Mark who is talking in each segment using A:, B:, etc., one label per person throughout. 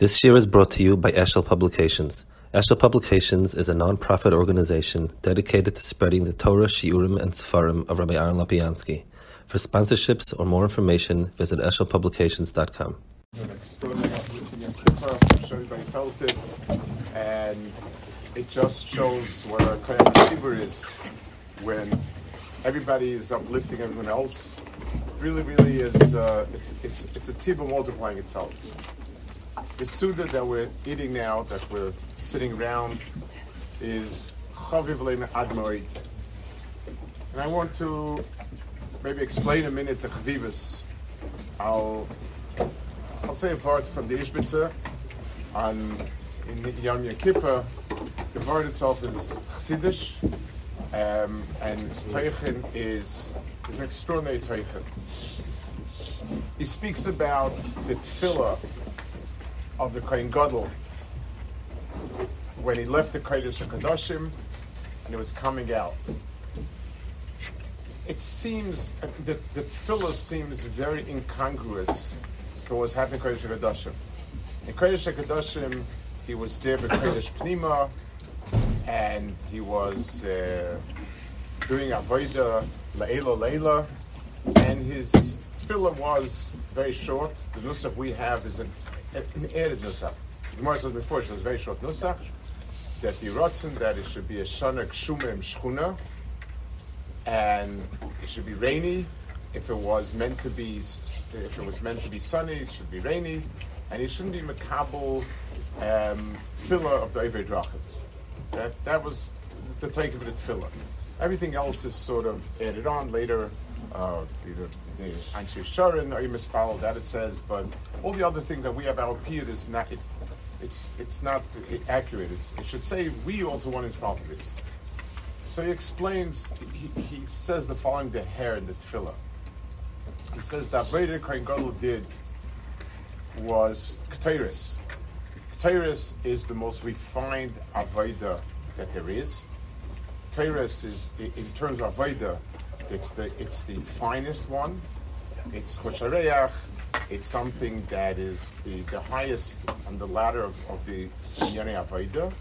A: This year is brought to you by Eshel Publications. Eshel Publications is a non-profit organization dedicated to spreading the Torah, Shiurim, and Sefarim of Rabbi Aaron Lopiansky. For sponsorships or more information, visit eshelpublications.com.
B: and it just shows what a of tzibur is when everybody is uplifting everyone else. Really, really is. Uh, it's it's it's a tzibur multiplying itself. The Suda that we're eating now, that we're sitting around, is Chaviv Lein Admoid. And I want to maybe explain a minute the Chavivas. I'll, I'll say a word from the Ishbitzer on in Yom Kippur. The word itself is Chassidish, um, and Teichen is, is an extraordinary Teichen. He speaks about the tefillah of the Kohen Gadol when he left the Kodesh HaKadoshim and he was coming out. It seems that the tefillah seems very incongruous to what's happening in Kodesh HaKadoshim. In Kodesh HaKadoshim, he was there with Kodesh Pnima and he was uh, doing Avodah La'ela Leila and his tefillah was very short. The nusach we have is an an added nusach. The Gemara says before, it was very short nusach, that the rotzen that it should be a shana kshumer shchuna, and it should be rainy. If it was meant to be, if it was meant to be sunny, it should be rainy, and it shouldn't be makabel um, tefillah of the Eved Drachim. That that was the take of the tefillah. Everything else is sort of added on later. Uh, either the Anshe Sharon or Mispal, that it says, but all the other things that we have our period is not, it, it's, it's not accurate. It's, it should say we also want to this. So he explains, he, he says the following the hair in the tefillah. He says that Breder Kohen Gadol did was Keteris. Keteris is the most refined Avodah that there is. Keteris is, in terms of Avodah, it's the it's the finest one. It's choshareach. It's something that is the, the highest on the ladder of, of the Inyane Avaida.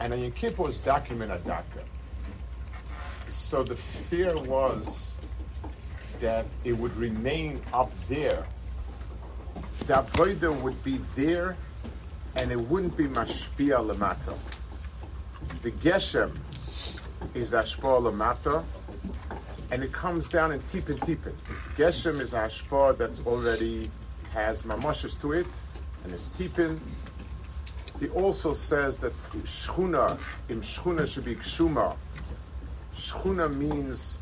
B: And in Kippur is document adaka. So the fear was that it would remain up there. The Avoida would be there and it wouldn't be mashpia lamata. The Geshem is the ashpah lamata and it comes down in tipin tipin. Geshem is hashpah that's already has mamashas to it, and it's tipin. He also says that shchuna, in shchuna should be kshuma. Shchuna means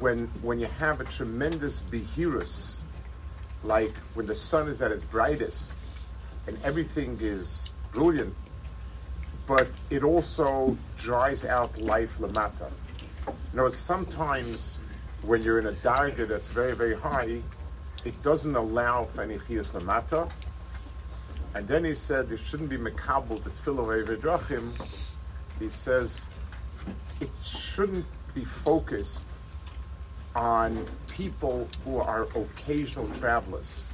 B: when when you have a tremendous behirus, like when the sun is at its brightest, and everything is brilliant, but it also dries out life lamata. You know, sometimes when you're in a darga that's very, very high, it doesn't allow for any chiyas lamata. And then he said there shouldn't be mekabel the tefillah drachim. He says it shouldn't be focused on people who are occasional travelers.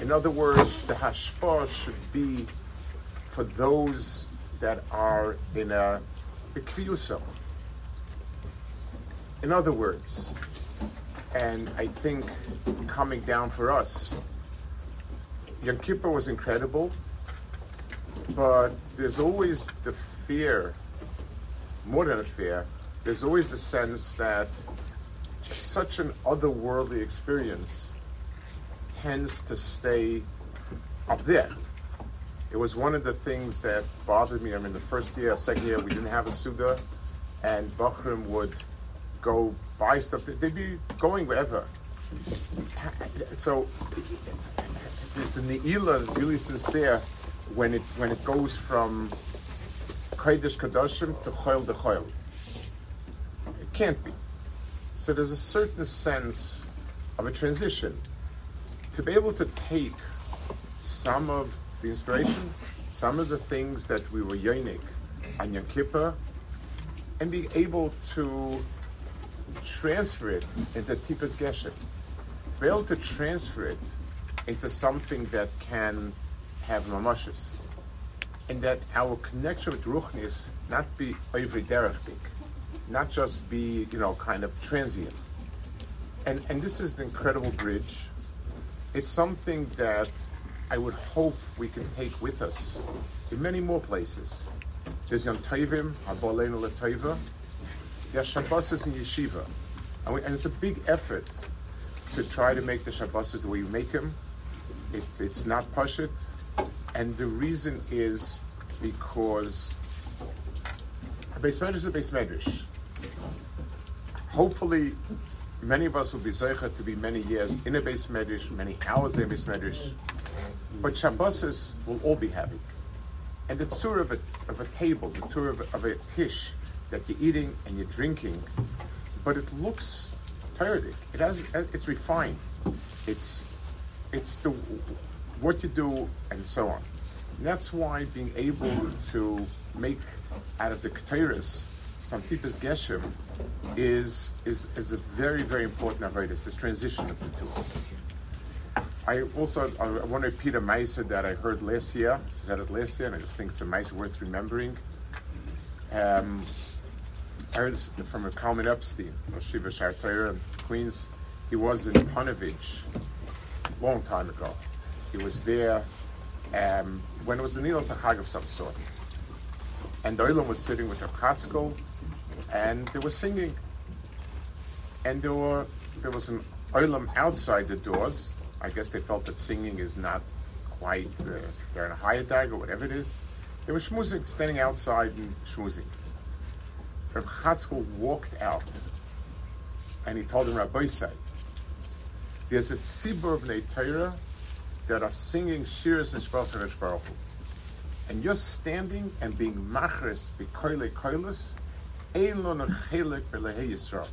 B: In other words, the hashpah should be for those that are in a, a in other words, and I think coming down for us, Yom Kippur was incredible, but there's always the fear, more than a fear, there's always the sense that such an otherworldly experience tends to stay up there. It was one of the things that bothered me. I mean, the first year, second year, we didn't have a Suda, and Bachram would go buy stuff. They'd be going wherever. So is the Ne'ilah really sincere when it when it goes from Kodesh Kadoshim to Choil de Choil? It can't be. So there's a certain sense of a transition. To be able to take some of the inspiration, some of the things that we were yonik on Yom Kippur, and be able to transfer it into Tipas Geshem. Be able to transfer it into something that can have mamashes. And that our connection with Ruchnis not be every not just be, you know, kind of transient. And, and this is the incredible bridge. It's something that I would hope we can take with us in many more places. There's Yom Tovim, Habolenu L'Tova. There's Shabbosis in Yeshiva. And, we, and, it's a big effort to try to make the Shabbosis the way you make them. It, it's not Pashit. And the reason is because a base medrash is a base medrash. Hopefully, many of us will be zeicha to be many years in a base medrash, many hours in a base medrash. But Shabbosis will all be happy. And the tour of a, of a table, the tour of a, of a tish that you're eating and you're drinking, but it looks Torahic. It has, it's refined. It's, it's the what you do and so on. And that's why being able to make out of the Ketairis some tipas geshem is, is, is a very, very important avodah. It's this transition of the two. I also I want to repeat a Maisa that I heard last year. I said it last year, and I just think it's a Maisa worth remembering. Um, I heard from a Kalman Epstein, Shiva Shartayr in Queens. He was in Panovich a long time ago. He was there um, when it was the Nilos Chag of some sort. And the was sitting with a Chatzkel, and they were singing. And there, were, there was an Olam outside the doors. I guess they felt that singing is not quite, uh, they're in a higher dag or whatever it is. They were schmoozing, standing outside and schmoozing. Rav Chatzkel walked out, and he told them, Rabbi said, there's a tzibur of Torah that are singing shiras and shvas Baruch and you're standing and being machris b'koile koilis, ein lo nechelek b'lehei Yisrael.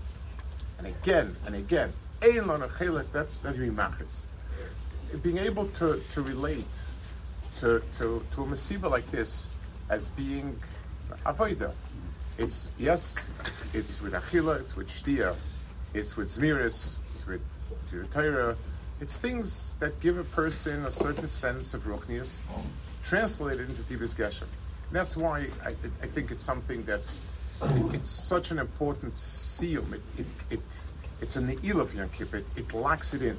B: And again and again, ein lo nechelek, that's that being machris. Being able to, to relate to, to, to a masiba like this as being avoida. It's, yes, it's, it's with achila, it's with shtia, it's with zmiris, it's with Torah, it's things that give a person a certain sense of ruchnius, translated into Tibis Geshem. And that's why I, I, think it's something that's it's such an important seal. It, it, it it's a ne'il of Yom Kippur. It, it locks it in.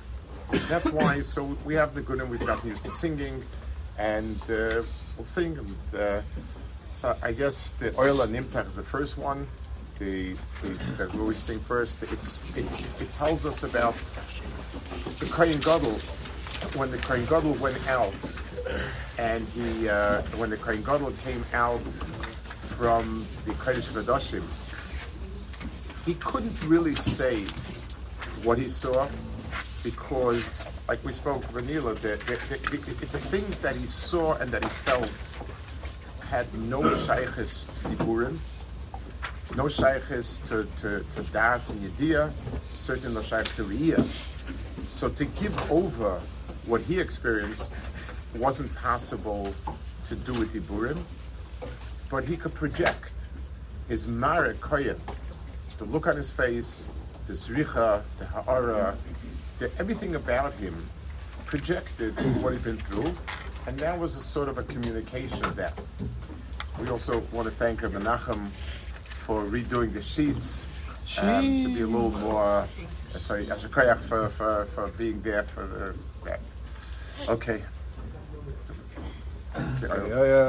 B: That's why. So we have the good and we've gotten used to singing, and uh, we'll sing. And, uh, so I guess the oil and nimtach is the first one. The, the that we always sing first. It's, it's it tells us about the Kohen Gadol, when the Kohen Gadol went out, and he, uh, when the Kohen Gadol came out from the Kodesh Kodashim, he couldn't really say what he saw because, like we spoke, Vanilla, the, the, the, the, things that he saw and that he felt had no shaykhis to Diburim, no shaykhis to, to, to Das and Yediyah, certainly no shaykhis to Riyah. So to give over what he experienced wasn't possible to do with Iburim, but he could project his Mara Koyim, the look on his face, the Zricha, the Ha'ara, the, everything about him projected what he'd been through, and that was a sort of a communication of that. We also want to thank Rabbi for redoing the sheets um, to be a little more. Uh, sorry, Ashakayach for, for, for being there for the, that. Okay. okay.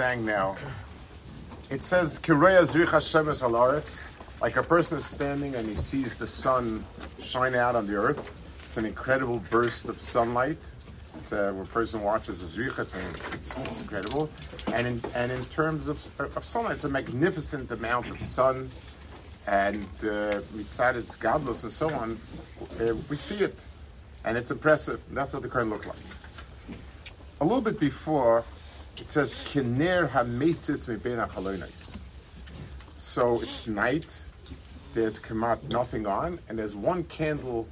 B: Now. It says, Kireya Zrich Hashemes Halaretz, like a person is standing and he sees the sun shine out on the earth. It's an incredible burst of sunlight. It's, uh, when a person watches the Zrich, it's, it's, it's incredible. And in, and in terms of, of sunlight, it's a magnificent amount of sun and uh, mitzad its godless and so on. Uh, we see it, and it's impressive. That's what the current look like. A little bit before, it says kiner hametzitz mebena chalonis. So it's night. There's kamat nothing on, and there's one candle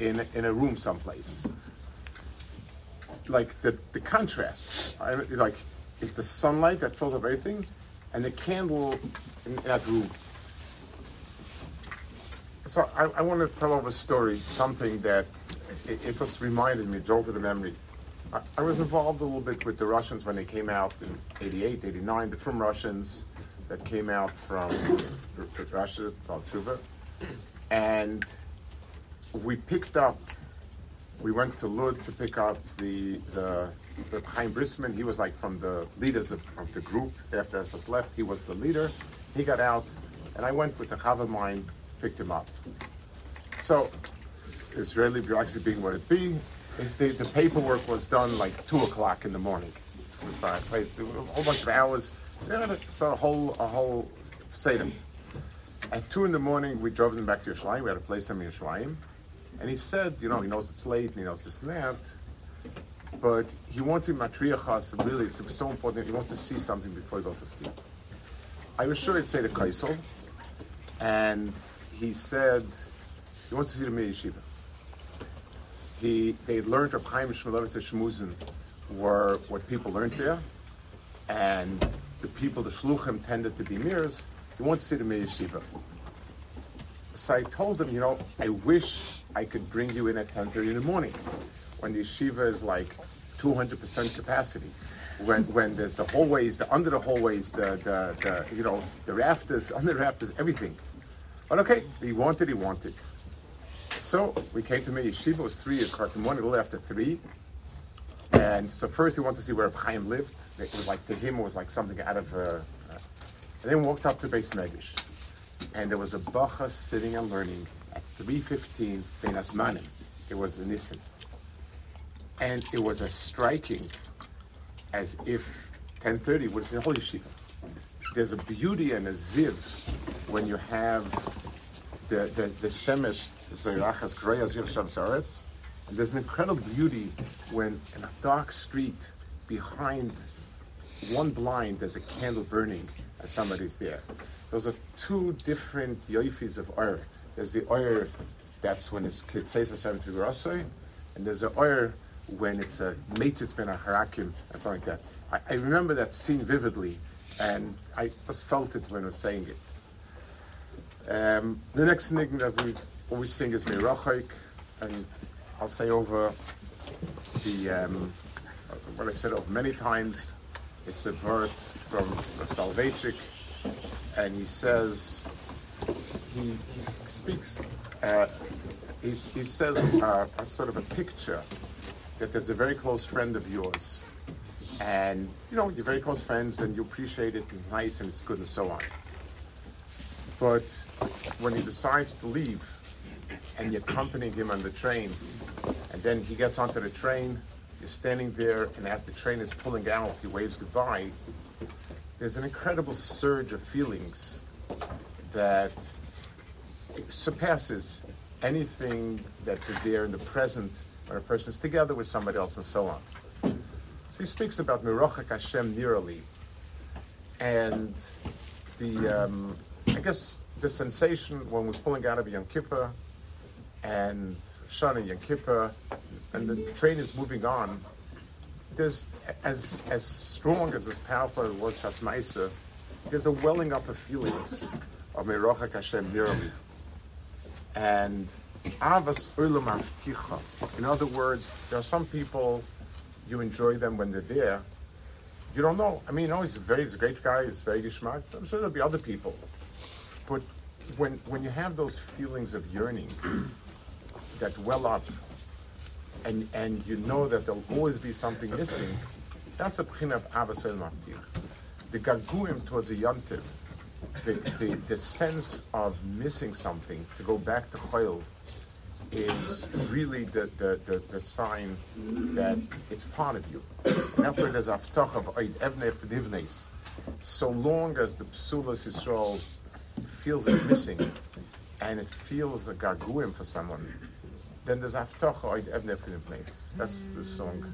B: in in a room someplace. Like the the contrast, like it's the sunlight that fills up everything, and the candle in, in that room. So I, I want to tell over a story, something that it, it just reminded me, jolted the memory. I, was involved a little bit with the Russians when they came out in 88, 89, the from Russians that came out from Russia, Valchuva. And we picked up, we went to Lud to pick up the, the, the Chaim Brisman. He was like from the leaders of, of the group. After SS left, he was the leader. He got out, and I went with the Chav of mine, picked him up. So, Israeli bureaucracy being what it be, the, the paperwork was done like 2 o'clock in the morning. A whole bunch of hours. So a whole, a whole Seder. At 2 in the morning, we drove them back to Yerushalayim. We had to place them in Yerushalayim. And he said, you know, he knows it's late and he knows and that. But he wants to matriachas, really, it's so important. He wants to see something before he goes to sleep. I was sure he'd say the Kaisel. And he said he wants to see the Mir Yeshiva. He, they learned of Chaim Shmulevitz Shmuzin were what people learned there, and the people, the shluchim, tended to be mirrors. Wants to see the Mir Yeshiva. So I told them, you know, I wish I could bring you in at 10.30 in the morning when the yeshiva is like 200% capacity. When, when there's the hallways, the under the hallways, the, the, the you know, the rafters, under the rafters, everything. But okay, he wanted, he wanted. So we came to me. Yeshiva was three o'clock in the morning, a little after three. And so first we wanted to see where Chaim lived. It was like to him it was like something out of. Uh, uh, and then walked up to Beis Megish, and there was a bacha sitting and learning at three fifteen Ben Asmanim. It was Nissen, and it was as striking as if ten thirty was in Holy Yeshiva. There's a beauty and a ziv when you have the the, the shemesh And there's an incredible beauty when in a dark street behind one blind there's a candle burning and somebody's there. Those are two different yoifis of oil. There's the oil that's when it's Kitseisa Seven Figurasoi, and there's an oil when it's a Meitzitz Ben Harakim and something like that. I, I remember that scene vividly, and I just felt it when I was saying it. Um, the next thing that we always sing is Mirachaik, and I'll say over the um, what I've said over many times. It's a verse from Soloveitchik, and he says he, he speaks. Uh, he, he says uh, a sort of a picture that there's a very close friend of yours, and you know you're very close friends, and you appreciate it. And it's nice and it's good and so on. But when he decides to leave, and you're accompanying him on the train, and then he gets onto the train, you're standing there, and as the train is pulling out, he waves goodbye. There's an incredible surge of feelings that surpasses anything that's there in the present when a person's together with somebody else and so on. So he speaks about Mirochak Hashem Nirali, and the um, I guess the sensation when we're pulling out of Yom Kippur and Shana Yom Kippur, and the train is moving on. There's as as strong as as powerful as was Shasmaisa, there's a welling up of feelings of Merochak Hashem Nirali. And Avas Ulam Avticha. In other words, there are some people you enjoy them when they're there. You don't know. I mean, you know, he's a very he's a great guy, he's very geschmack. I'm sure there'll be other people. But when when you have those feelings of yearning that well up and and you know that there'll always be something missing,
C: That's a pchin of Abbasel Maftir. The Gaguim towards the Yontiv, the, the, the sense of missing something, to go back to Chayil, is really the, the, the, the, sign that it's part of you. That's why there's Aftach of Evnech V'divnes. So long as the Psulas Yisrael feels it's missing, and it feels a gaguim for someone, then there's Aftocha, I'd Aftach Eid Evnech V'divnes. That's the song.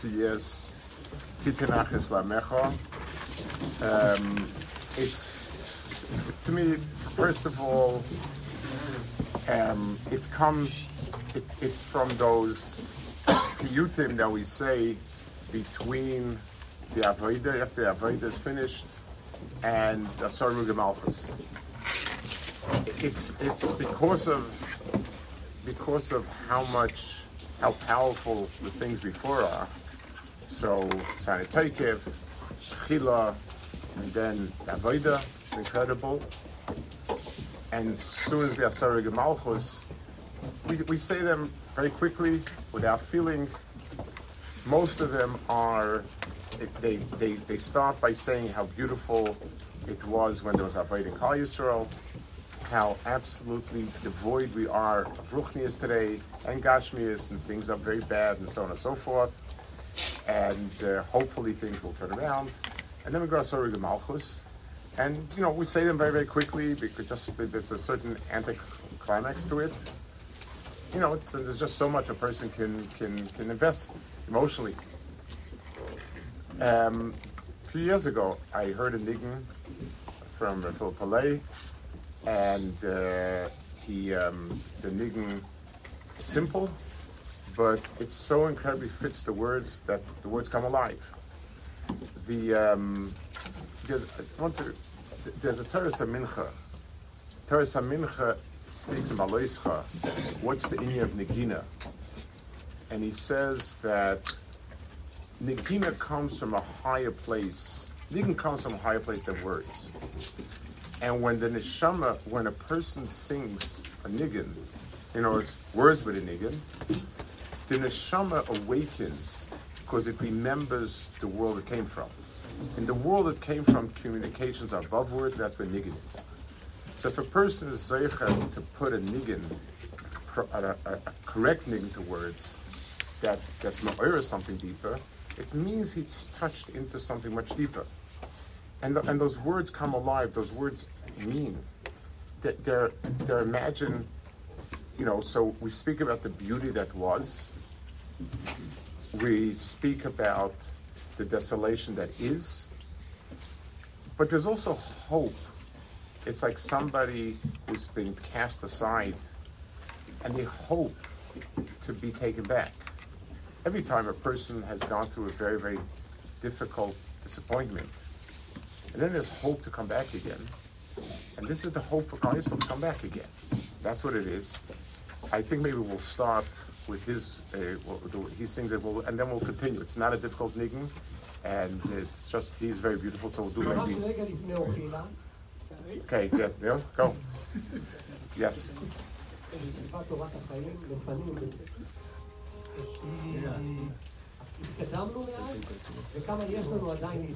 C: The few years, Titanach Islamecha. Um, it's, to me, first of all, um, it's come, it, it's from those piyutim that we say between the Avodah, after the Avodah is finished,
B: and Asaru Gemalchus. It's it's because of because of how much how powerful the things before are. So Sanitaikev, Chila, and then Avoida, it's incredible. And as soon as we are Sarah Gemalchus, we, we say them very quickly without feeling. Most of them are, they, they, they start by saying how beautiful it was when there was Avoid in Kal Yisrael, how absolutely devoid we are of Ruchnias today and Gashmias and things are very bad and so on and so forth. And uh, hopefully things will turn around. And then we go to Sorry Malchus. And, you know, we say them very, very quickly because just there's a certain anticlimax to it. You know, it's, there's just so much a person can, can, can invest emotionally. Um, a few years ago, I heard a niggin from Philip Palais, and uh, he, um, the niggin, simple, but it so incredibly fits the words that the words come alive. The um, there's, I want to, there's a Torah Mincha. Torah Mincha speaks of Aloischa. What's the inyan of Nagina? And he says that Nagina comes from a higher place. Niggin comes from a higher place than words. And when the neshama, when a person sings a niggin, you know, it's words with a niggin, the neshama awakens because it remembers the world it came from. In the world it came from, communications are above words, that's where niggin is. So if a person is zeicha to put a niggin, a, a, a, correct niggin to words, that, that's ma'ira something deeper, it means he's touched into something much deeper. And, the, and those words come alive, those words mean. They're, they're imagined, you know, so we speak about the beauty that was, we speak about the desolation that is, but there's also hope. It's like somebody who's been cast aside and they hope to be taken back. Every time a person has gone through a very, very difficult disappointment, and then there's hope to come back again. And this is the hope for Christ to come back again. That's what it is. I think maybe we'll start with his, uh, well, he sings it, we'll, and then we'll continue. It's not a difficult niggin, and it's just, he's very beautiful, so we'll do maybe. Okay, yeah, yeah, go. Yes.
C: התקדמנו מעט, וכמה יש לנו עדיין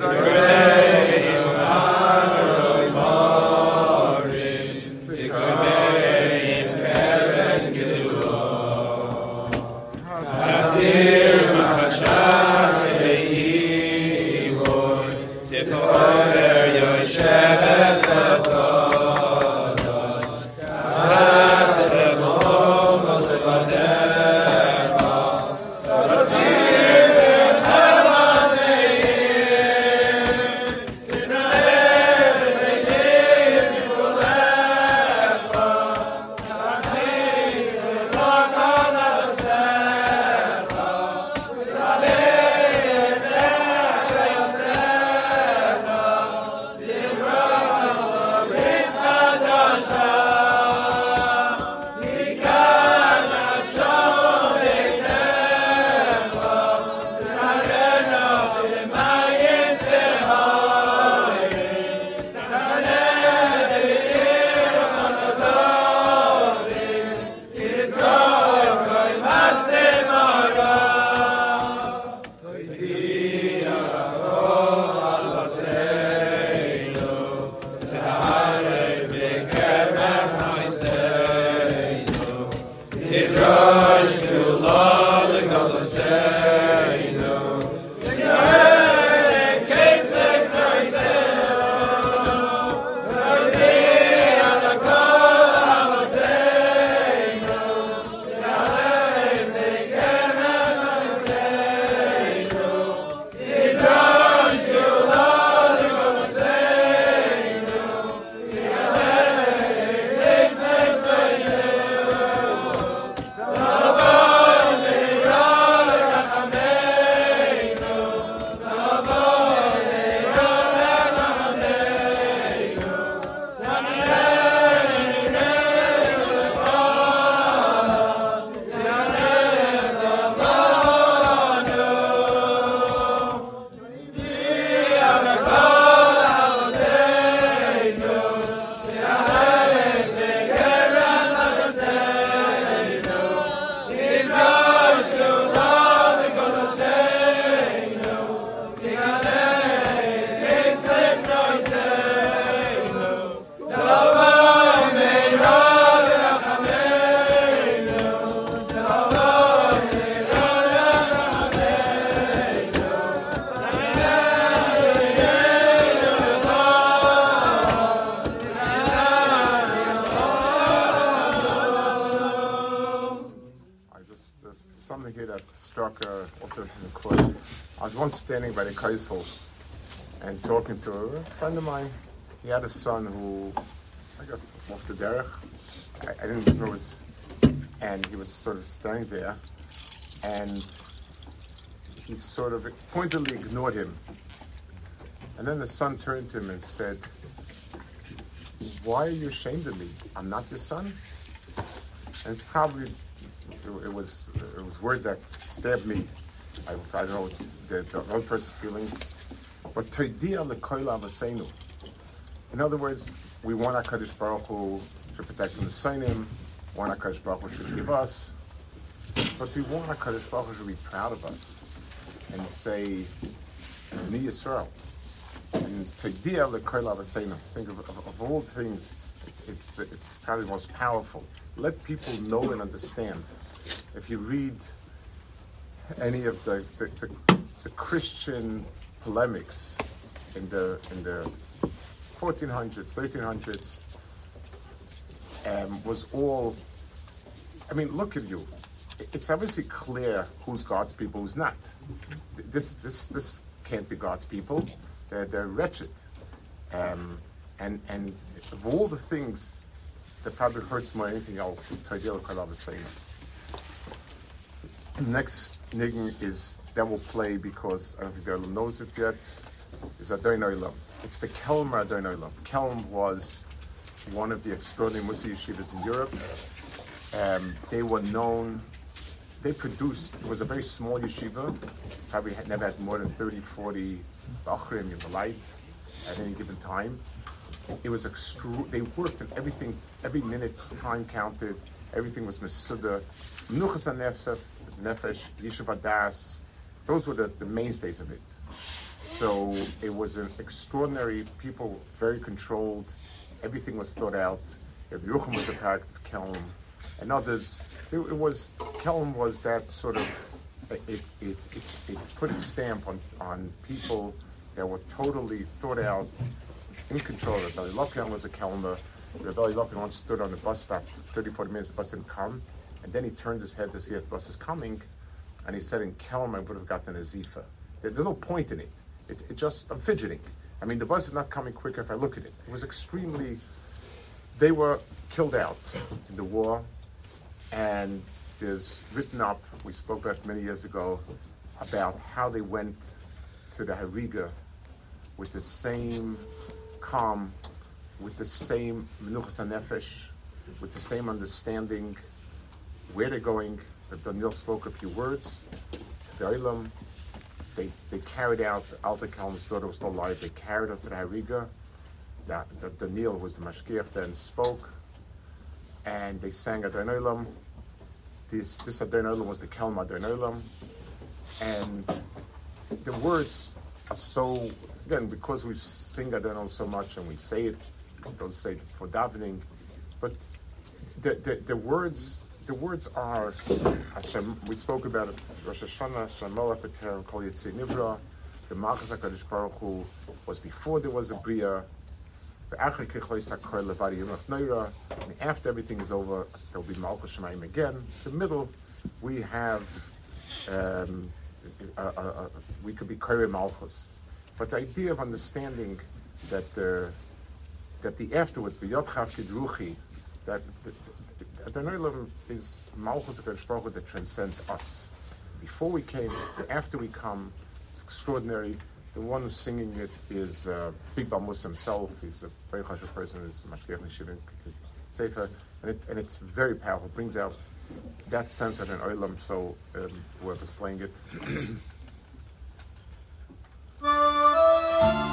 B: today. Kaisel and talking to a friend of mine. He had a son who, I guess, off the derech. I, I didn't know was, and he was sort of standing there, and he sort of pointedly ignored him. And then the son turned to him and said, Why are you ashamed of me? I'm not your son? And it's probably, it, it was, it was words that stabbed me. I, I don't know the, the other person's feelings. But toidia lekoila avasenu. In other words, we want HaKadosh Baruch Hu to protect the Sainim, want HaKadosh Baruch Hu to give us, but we want HaKadosh Baruch Hu to be proud of us and say, Ni Yisrael. And Toidia lekoila avasenu. Think of, of, of all things, it's, the, it's probably the most powerful. Let people know and understand. If you read any of the, the, the, the Christian polemics in the in the 1400s, 1300s, um, was all. I mean, look at you. It's obviously clear who's God's people, who's not. This this this can't be God's people. They're they're wretched, um, and and of all the things that probably hurts more than anything else, Taidil Kalav is saying. Next niggin is that will play because I don't think the Olam knows it yet. Is Adon Olam. It's the Kelm Adon Olam. Kelm was one of the extraordinary Mussar yeshivas in Europe. Um, they were known. They produced. It was a very small yeshiva. Probably had never had more than 30, 40 bachrim in the light at any given time. It was extru- They worked on everything. Every minute, time counted. Everything was mesuda. Menuchas nefesh, yeshiva das. Those were the, the mainstays of it. So it was an extraordinary, people very controlled, everything was thought out. If Yerucham was a part of Kelm, and others, it, it was, Kelm was that sort of, it, it, it, it put its stamp on, on people that were totally thought out, in control. Rabbi Lopian was a Kelmer. Rabbi Lopian once stood on the bus stop, 30, 40 minutes, the bus didn't come, and then he turned his head to see if the bus is coming, and he said in Kelm I would have gotten a Zifa. There- There's no point in it. it. It just, I'm fidgeting. I mean, the bus is not coming quicker if I look at it. It was extremely, they were killed out in the war, and there's written up, we spoke about many years ago, about how they went to the Hariga with the same calm, with the same menuchas with the same understanding where they're going. Daniel spoke a few words. The Olam, they, they carried out, Alta Kalm's daughter was still alive, they carried out to the Hariga. That, that Daniel was the Mashgiach then spoke. And they sang Adon Olam. This, this Adon Olam was the Kelm Adon Olam. And the words are so, again, because we sing Adon Olam so much and we say it, don't say it for davening, but the, the, the words the words are Hashem. We spoke about it. Rosh Hashanah, Shemelech B'Terem Kol Yitzei Nivra. The Malchus Hakadosh Baruch Hu was before there was a bria. The Hakol Levadi Yomach Neira. And after everything is over, there will be Malchus Shemaim again. The middle, we have. Um, uh, uh, uh, we could be Kore Malchus, but the idea of understanding that the that the afterwards, B'Yot Chav Ruchi, that the, at the level is Malchus Baruch that transcends us. Before we came, after we come, it's extraordinary. The one who's singing it is uh, Big Bamus himself. He's a very chashuv person. He's Mashgiach Neshivin Sefer, and, it, and it's very powerful. It brings out that sense of an oilam. So um, whoever's playing it.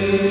C: you.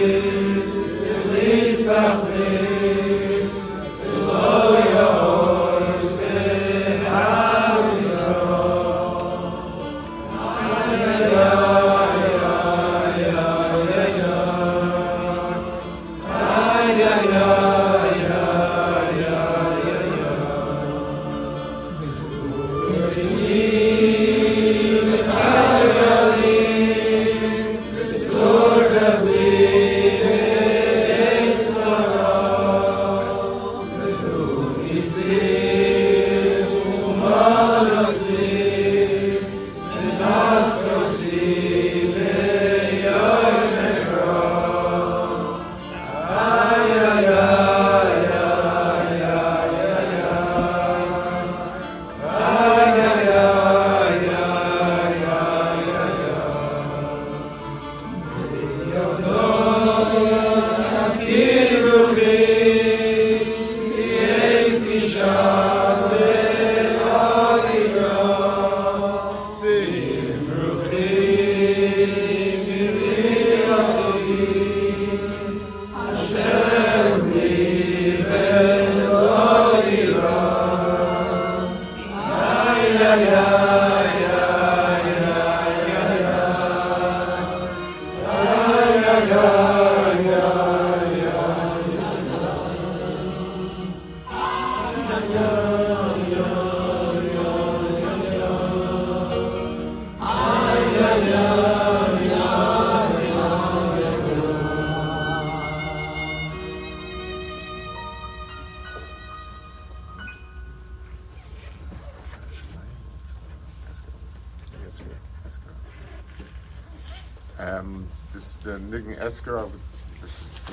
B: Um, this the Niggin Esker of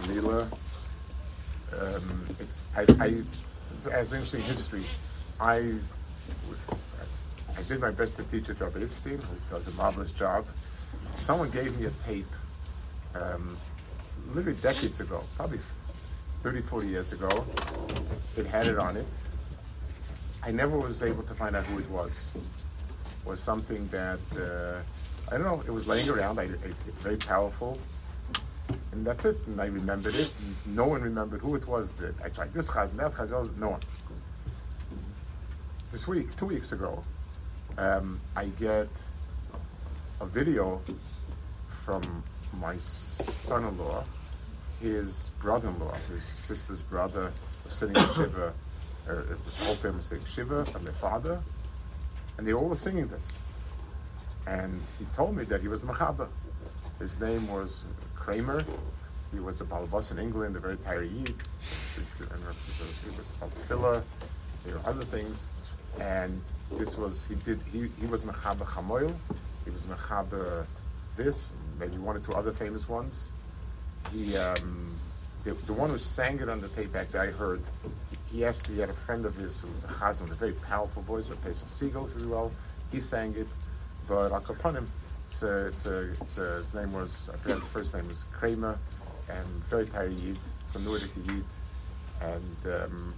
B: Mila. Um, it's I, I it's, as interesting history. I I did my best to teach it to Rabbi Itzstein, who does a marvelous job. Someone gave me a tape, um, literally decades ago, probably 30, 40 years ago. It had it on it. I never was able to find out who it was. Was something that uh, I don't know. It was laying around. I, it, it's very powerful, and that's it. And I remembered it. No one remembered who it was. That I tried this chaz and that chaz. No one. This week, two weeks ago, um, I get a video from my son-in-law. His brother-in-law, his sister's brother, sitting in shiva. Or, the whole family sitting shiva from their father, and they all were singing this. And he told me that he was Machaba. His name was Kramer. He was a Balabas in England, a very tired. He was Balfilla. There were other things. And this was, he did, he, he was Machaba Chamoil. He was Machaba this, maybe one or two other famous ones. He, um, the, the one who sang it on the tape, actually, I heard, he asked, he had a friend of his who was a chazan a very powerful voice, or Pesach Siegel, very well. He sang it, but a, it's a, it's his name was, I forget his first name was Kramer, and very tired Yid, it's a Nordic Yid, and um,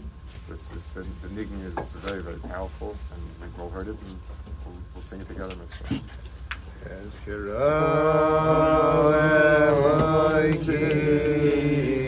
B: this is the, the niggin is very, very powerful, and we've all heard it, and we'll, we'll sing it together. Mitzvah.
C: Thank you.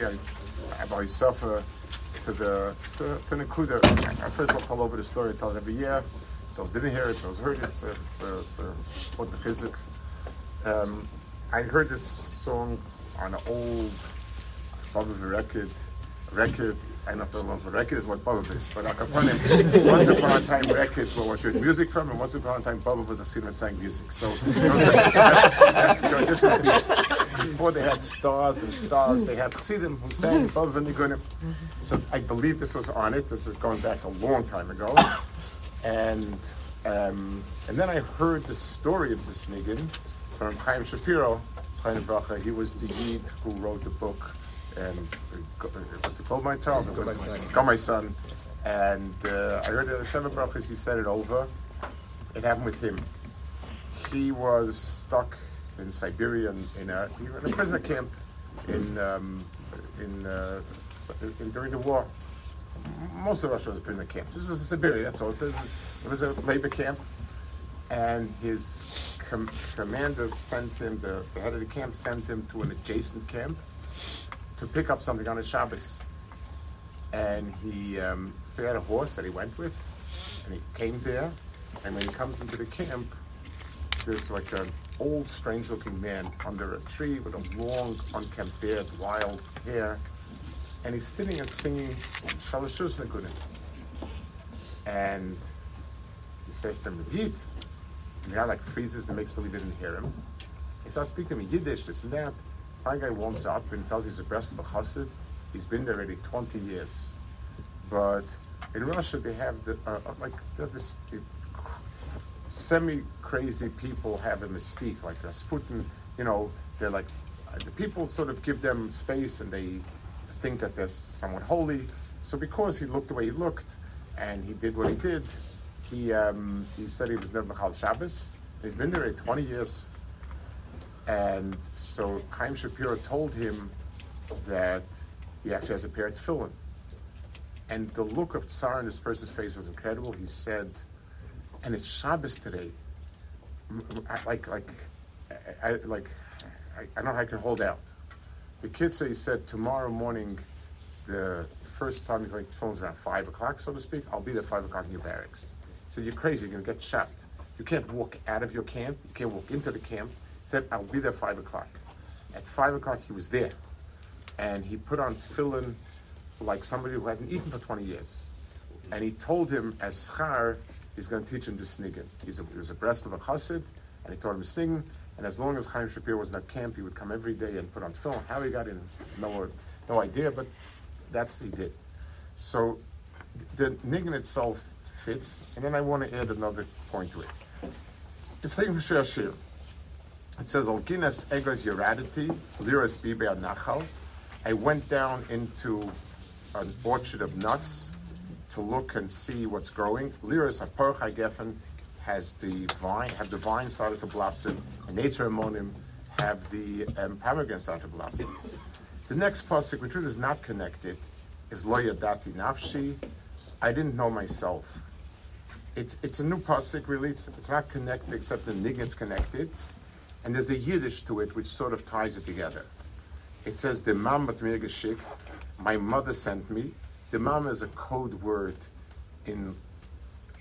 B: I, I always suffer to the to, to Nakuda. I first I'll tell over the story, tell it every year. Those didn't hear it, those heard it. It's a, it's a, it's a what the chizik. Um, I heard this song on an old Baba record, record. I don't know if the record is what Baba is, but Akapanim, once upon a time records were what you heard music from, and once upon a time Baba was a singer sang music. So that's good. This is before they had stars and stars, they had Chassidim who sang Baba and Nigunim. So I believe this was on it. This is going back a long time ago. And um, and then I heard the story of this Nigun from Chaim Shapiro. He was the Yid who wrote the book. Um, what's it called? My child. Got my son. Got my son. And uh, I heard it at Sheva Brachas. He said it over. It happened with him. He was stuck in Siberia in, in, a, he in a prisoner camp in um, in, uh, in during the war most of Russia was a prisoner camp. This was a Siberia, that's all. It, says it was a labor camp, and his com- commander sent him, the, the head of the camp sent him to an adjacent camp to pick up something on a Shabbos. And he, um, so he had a horse that he went with, and he came there, and when he comes into the camp, there's like an old, strange-looking man under a tree with a long, unkempt beard, wild hair, and he's sitting and singing Shalashus Nagunim. And he says to him, Repeat. And the guy like freezes and makes believe he didn't hear him. He starts speaking to him in Yiddish, this and that. My guy warms up and tells me he's a Breslover chassid. He's been there already 20 years. But in Russia, they have the, uh, like, they have this it, semi-crazy people have a mystique, like Rasputin, you know, they're like, uh, the people sort of give them space and they think that they're somewhat holy. So because he looked the way he looked and he did what he did, he um, he said he was never Mechal Shabbos. He's been there 20 years. And so Chaim Shapiro told him that he actually has a pair of tefillin. And the look of tsar on this person's face was incredible. He said, and it's Shabbos today. Like, like, I, I like, I, I don't know how I can hold out. The kid he said, tomorrow morning, the first time collect the phones around 5 o'clock, so to speak, I'll be there 5 o'clock in your barracks. He said, you're crazy, you're to get shot. You can't walk out of your camp, you can't walk into the camp. He said, I'll be there 5 o'clock. At 5 o'clock, he was there. And he put on tefillin like somebody who hadn't eaten for 20 years. And he told him, as schar, he's going to teach him the sniggin. He's a, he was a Breslover chassid, and he taught him sniggin. And as long as Chaim Shapiro was in that camp, he would come every day and put on film. How he got in, no, no idea, but that's he did. So the niggin itself fits, and then I want to add another point to it. It's taken from Shir It says, Olkinas egos yeradity, liras bibe nachal. I went down into an orchard of nuts to look and see what's growing. Liris Haporchai Geffen has the vine, have the vine started to blossom, and Nature Amonim have the um, pomegranate started to blossom. The next pasuk, which really is not connected, is Lo Yadati Nafshi. I didn't know myself. It's it's a new pasuk, really. It's, it's not connected except the nigget's connected, and there's a Yiddish to it which sort of ties it together. It says the mam mir geschickt, my mother sent me. The mam is a code word in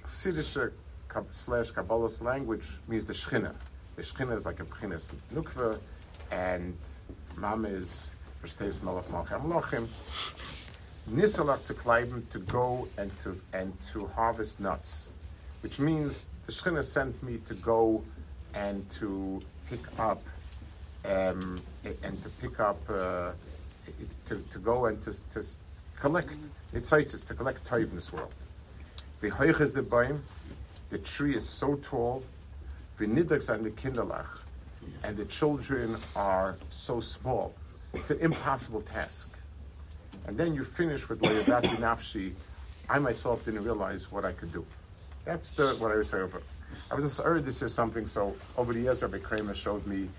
B: Chassidish slash Kabbalah's language means the Shechina. The Shechina is like a Pchinas Nukva, and mam is Versteis Melech Malcham Lochim. Nisalach to kleiben to go and to and to harvest nuts, which means the Shechina sent me to go and to pick up um, and to pick up uh, to, to go and to, to collect it's to collect toiv in this world. The hoich is the baim, the tree is so tall, nidaks and the kinderlach, and the children are so small. It's an impossible task. And then you finish with Layadati Nafshi. I myself didn't realize what I could do. That's the what I was saying. I was just heard this is something. So over the years, Rabbi Kramer showed me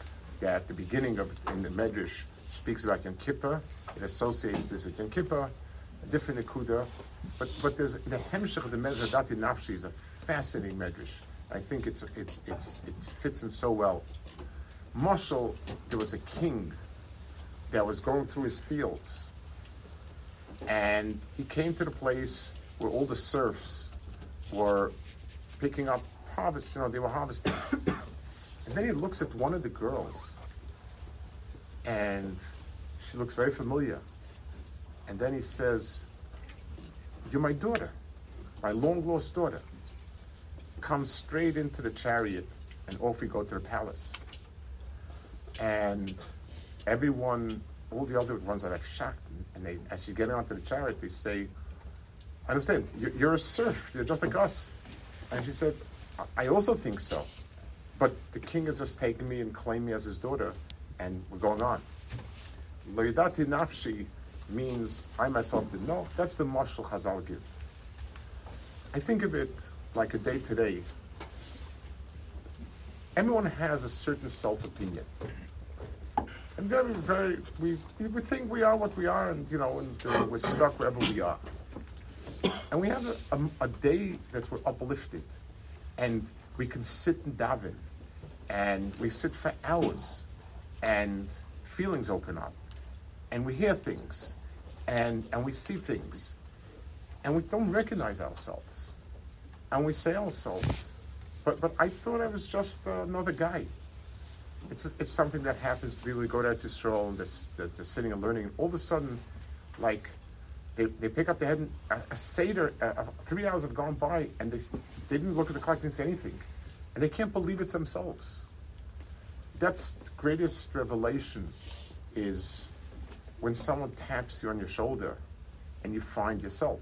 B: that the beginning of in the Medrash speaks about Yom Kippur. It associates this with Yom Kippur, different Akuda. But but there's the Hemshech of the Medrash Dati Nafshi is a fascinating Medrash. I think it's it's it's it fits in so well. Mashal, there was a king that was going through his fields and he came to the place where all the serfs were picking up harvest, you know, they were harvesting. and then he looks at one of the girls, and she looks very familiar. And then he says, You're my daughter, my long lost daughter. Come straight into the chariot, and off we go to the palace. And everyone all the other ones are like shocked, and they, as you get onto the chariot, they say, "I understand, you're, you're, a serf. You're just like us." And she said, "I also think so, but the king has just taken me and claimed me as his daughter, and we're going on." Loyadati nafshi means I myself didn't know. That's the mashal Chazal give. I think of it like a day to day. Everyone has a certain self opinion and very, very, we, we think we are what we are, and you know, and uh, we're stuck wherever we are. And we have a, a, a, day that we're uplifted, and we can sit and daven, and we sit for hours, and feelings open up, and we hear things, and and we see things, and we don't recognize ourselves, and we say ourselves, but but I thought I was just another guy it's it's something that happens to people who go to Israel and they're, sitting and learning. And all of a sudden, like they, they pick up the head and a, a seder, uh, three hours have gone by and they they didn't look at the clock, didn't say anything, and they can't believe it's themselves. That's the greatest revelation, is when someone taps you on your shoulder, and you find yourself.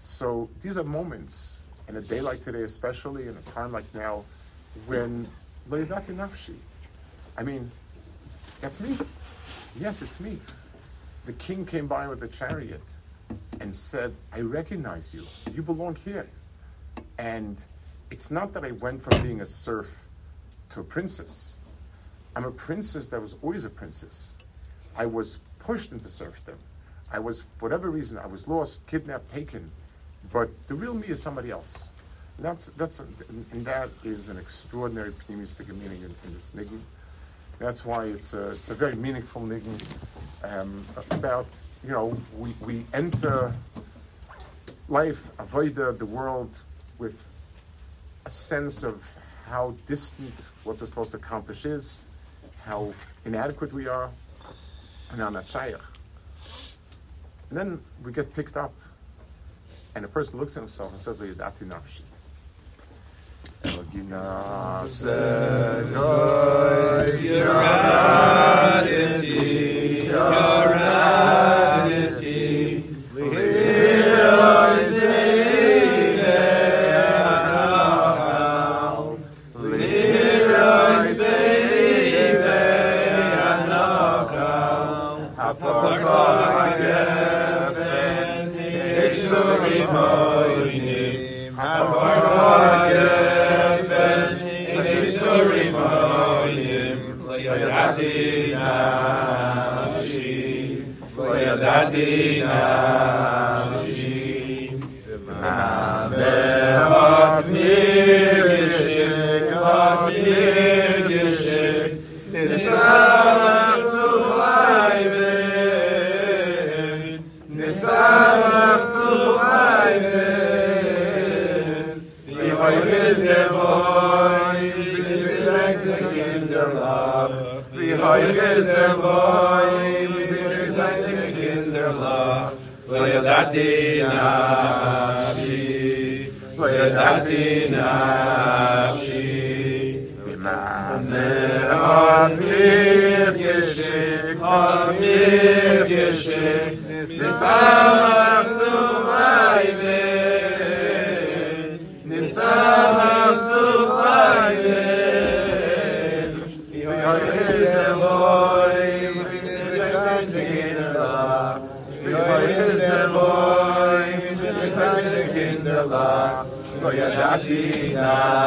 B: So these are moments in a day like today, especially in a time like now, when Leidati nafshi. I mean, that's me. Yes, it's me. The king came by with a chariot and said, I recognize you. You belong here. And it's not that I went from being a serf to a princess. I'm a princess that was always a princess. I was pushed into serfdom. I was, for whatever reason, I was lost, kidnapped, taken. But the real me is somebody else. That's that's a, and that is an extraordinary pneumistic meaning in, in this niggin. That's why it's a it's a very meaningful niggin um, about you know we, we enter life, avoid the world with a sense of how distant what we're supposed to accomplish is, how inadequate we are, and I'm not shaykh. And then we get picked up, and a person looks at himself and says, "Dati nafshi." Elgina
C: yadati